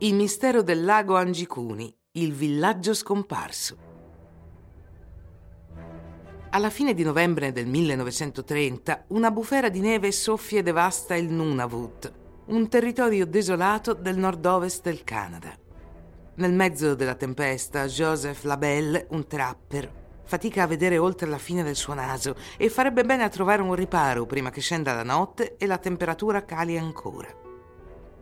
Il mistero del lago Angicuni, il villaggio scomparso. Alla fine di novembre del 1930, una bufera di neve soffia e devasta il Nunavut, un territorio desolato del nord-ovest del Canada. Nel mezzo della tempesta, Joseph Labelle, un trapper, fatica a vedere oltre la fine del suo naso e farebbe bene a trovare un riparo prima che scenda la notte e la temperatura cali ancora.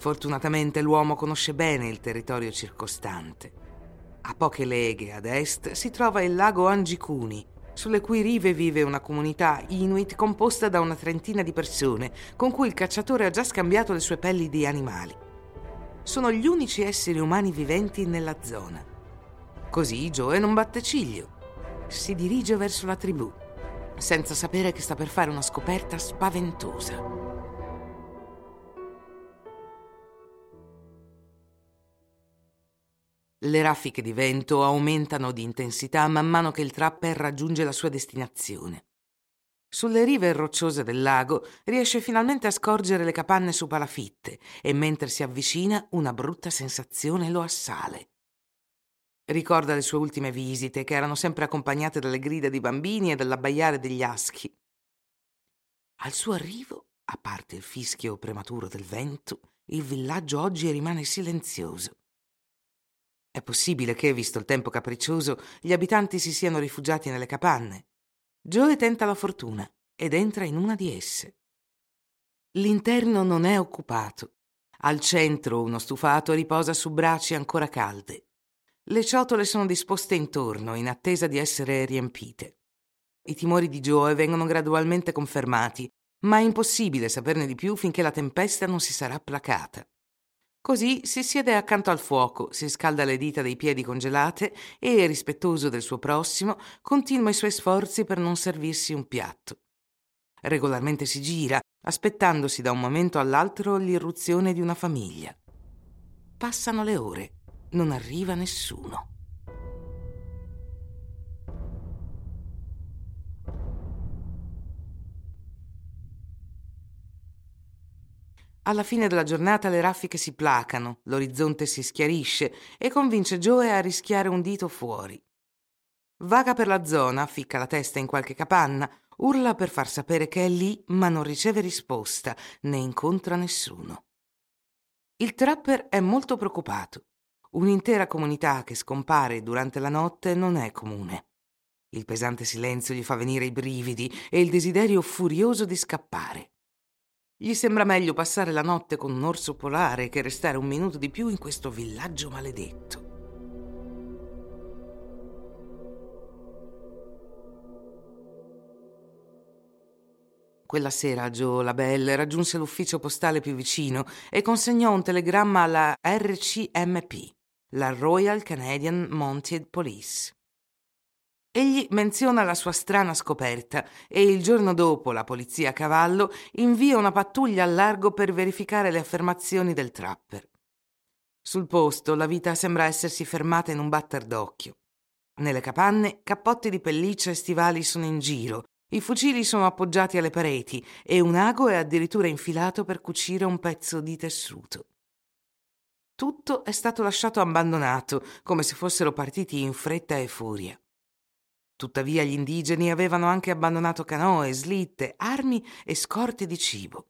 Fortunatamente l'uomo conosce bene il territorio circostante. A poche leghe ad est si trova il lago Angicuni, sulle cui rive vive una comunità inuit composta da una trentina di persone, con cui il cacciatore ha già scambiato le sue pelli di animali. Sono gli unici esseri umani viventi nella zona. Così Joe non batte ciglio. Si dirige verso la tribù, senza sapere che sta per fare una scoperta spaventosa. Le raffiche di vento aumentano di intensità man mano che il trapper raggiunge la sua destinazione. Sulle rive rocciose del lago riesce finalmente a scorgere le capanne su palafitte e mentre si avvicina una brutta sensazione lo assale. Ricorda le sue ultime visite, che erano sempre accompagnate dalle grida di bambini e dall'abbaiare degli aschi. Al suo arrivo, a parte il fischio prematuro del vento, il villaggio oggi rimane silenzioso. È possibile che, visto il tempo capriccioso, gli abitanti si siano rifugiati nelle capanne. Joe tenta la fortuna ed entra in una di esse. L'interno non è occupato. Al centro uno stufato riposa su braccia ancora calde. Le ciotole sono disposte intorno, in attesa di essere riempite. I timori di Joe vengono gradualmente confermati, ma è impossibile saperne di più finché la tempesta non si sarà placata. Così si siede accanto al fuoco, si scalda le dita dei piedi congelate e, rispettoso del suo prossimo, continua i suoi sforzi per non servirsi un piatto. Regolarmente si gira, aspettandosi da un momento all'altro l'irruzione di una famiglia. Passano le ore, non arriva nessuno. Alla fine della giornata le raffiche si placano, l'orizzonte si schiarisce e convince Joe a rischiare un dito fuori. Vaga per la zona, ficca la testa in qualche capanna, urla per far sapere che è lì, ma non riceve risposta, né incontra nessuno. Il trapper è molto preoccupato. Un'intera comunità che scompare durante la notte non è comune. Il pesante silenzio gli fa venire i brividi e il desiderio furioso di scappare. Gli sembra meglio passare la notte con un orso polare che restare un minuto di più in questo villaggio maledetto. Quella sera Joe Labelle raggiunse l'ufficio postale più vicino e consegnò un telegramma alla RCMP, la Royal Canadian Mounted Police. Egli menziona la sua strana scoperta e il giorno dopo la polizia a cavallo invia una pattuglia al largo per verificare le affermazioni del trapper. Sul posto la vita sembra essersi fermata in un batter d'occhio. Nelle capanne cappotti di pelliccia e stivali sono in giro, i fucili sono appoggiati alle pareti e un ago è addirittura infilato per cucire un pezzo di tessuto. Tutto è stato lasciato abbandonato, come se fossero partiti in fretta e furia. Tuttavia gli indigeni avevano anche abbandonato canoe, slitte, armi e scorte di cibo.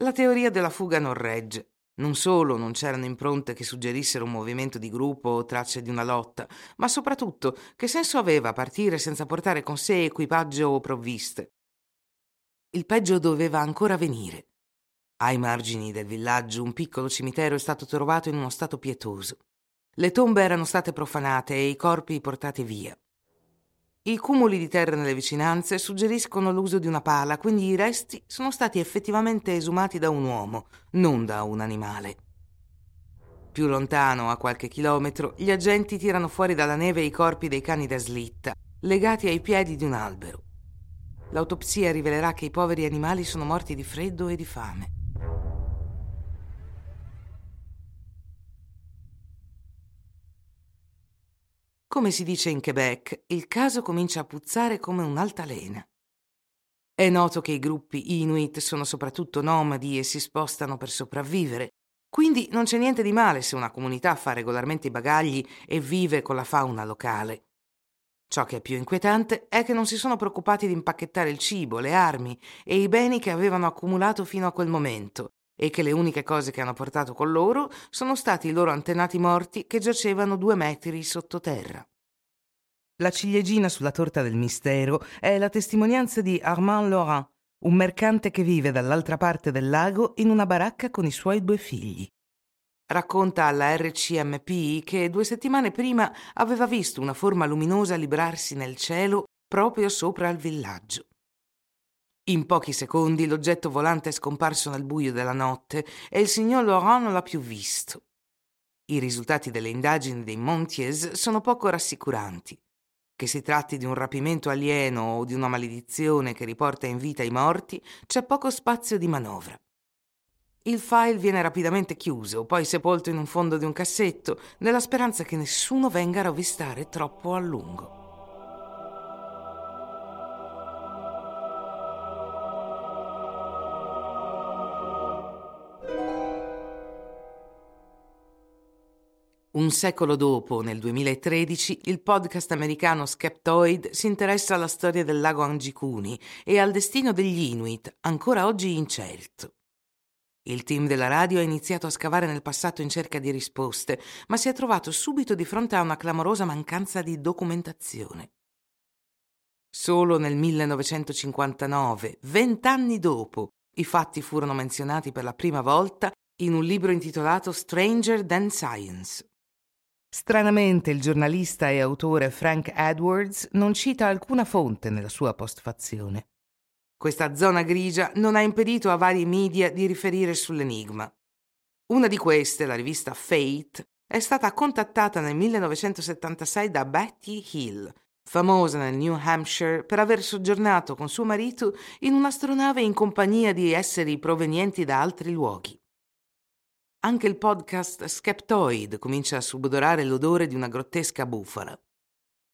La teoria della fuga non regge. Non solo non c'erano impronte che suggerissero un movimento di gruppo o tracce di una lotta, ma soprattutto che senso aveva partire senza portare con sé equipaggio o provviste. Il peggio doveva ancora venire. Ai margini del villaggio un piccolo cimitero è stato trovato in uno stato pietoso. Le tombe erano state profanate e i corpi portati via. I cumuli di terra nelle vicinanze suggeriscono l'uso di una pala, quindi i resti sono stati effettivamente esumati da un uomo, non da un animale. Più lontano, a qualche chilometro, gli agenti tirano fuori dalla neve i corpi dei cani da slitta, legati ai piedi di un albero. L'autopsia rivelerà che i poveri animali sono morti di freddo e di fame. Come si dice in Quebec, il caso comincia a puzzare come un'altalena. È noto che i gruppi Inuit sono soprattutto nomadi e si spostano per sopravvivere, quindi non c'è niente di male se una comunità fa regolarmente i bagagli e vive con la fauna locale. Ciò che è più inquietante è che non si sono preoccupati di impacchettare il cibo, le armi e i beni che avevano accumulato fino a quel momento, e che le uniche cose che hanno portato con loro sono stati i loro antenati morti che giacevano due metri sottoterra. La ciliegina sulla torta del mistero è la testimonianza di Armand Laurent, un mercante che vive dall'altra parte del lago in una baracca con i suoi due figli. Racconta alla RCMP che due settimane prima aveva visto una forma luminosa librarsi nel cielo proprio sopra il villaggio. In pochi secondi l'oggetto volante è scomparso nel buio della notte e il signor Laurent non l'ha più visto. I risultati delle indagini dei Monties sono poco rassicuranti. Che si tratti di un rapimento alieno o di una maledizione che riporta in vita i morti, c'è poco spazio di manovra. Il file viene rapidamente chiuso, poi sepolto in un fondo di un cassetto, nella speranza che nessuno venga a rovistare troppo a lungo. Un secolo dopo, nel 2013, il podcast americano Skeptoid si interessa alla storia del lago Angikuni e al destino degli Inuit, ancora oggi incerto. Il team della radio ha iniziato a scavare nel passato in cerca di risposte, ma si è trovato subito di fronte a una clamorosa mancanza di documentazione. Solo nel 1959, vent'anni dopo, i fatti furono menzionati per la prima volta in un libro intitolato Stranger Than Science. Stranamente il giornalista e autore Frank Edwards non cita alcuna fonte nella sua postfazione. Questa zona grigia non ha impedito a vari media di riferire sull'enigma. Una di queste, la rivista Fate, è stata contattata nel 1976 da Betty Hill, famosa nel New Hampshire per aver soggiornato con suo marito in un'astronave in compagnia di esseri provenienti da altri luoghi. Anche il podcast Skeptoid comincia a subodorare l'odore di una grottesca bufala.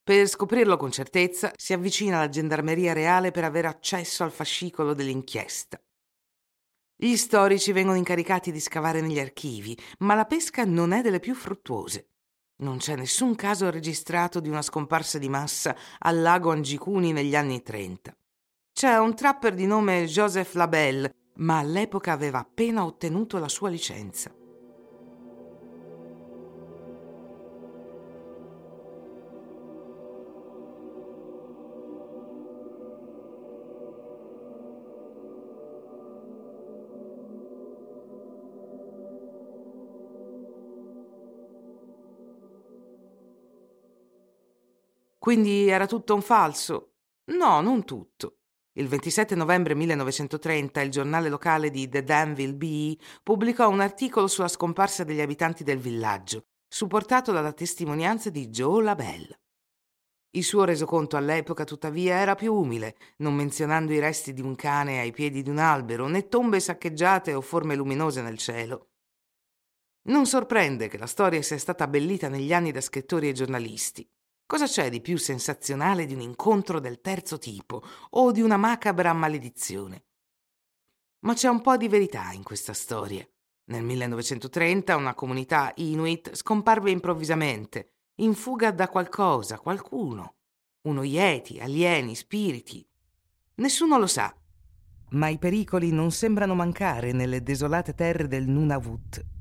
Per scoprirlo con certezza, si avvicina alla gendarmeria reale per avere accesso al fascicolo dell'inchiesta. Gli storici vengono incaricati di scavare negli archivi, ma la pesca non è delle più fruttuose. Non c'è nessun caso registrato di una scomparsa di massa al lago Angicuni negli anni 30. C'è un trapper di nome Joseph Labelle, ma all'epoca aveva appena ottenuto la sua licenza. Quindi era tutto un falso? No, non tutto. Il 27 novembre 1930 il giornale locale di The Danville Bee pubblicò un articolo sulla scomparsa degli abitanti del villaggio, supportato dalla testimonianza di Joe Labelle. Il suo resoconto all'epoca, tuttavia, era più umile, non menzionando i resti di un cane ai piedi di un albero, né tombe saccheggiate o forme luminose nel cielo. Non sorprende che la storia sia stata abbellita negli anni da scrittori e giornalisti. Cosa c'è di più sensazionale di un incontro del terzo tipo o di una macabra maledizione? Ma c'è un po' di verità in questa storia. Nel 1930 una comunità inuit scomparve improvvisamente, in fuga da qualcosa, qualcuno. Uno yeti, alieni, spiriti. Nessuno lo sa. Ma i pericoli non sembrano mancare nelle desolate terre del Nunavut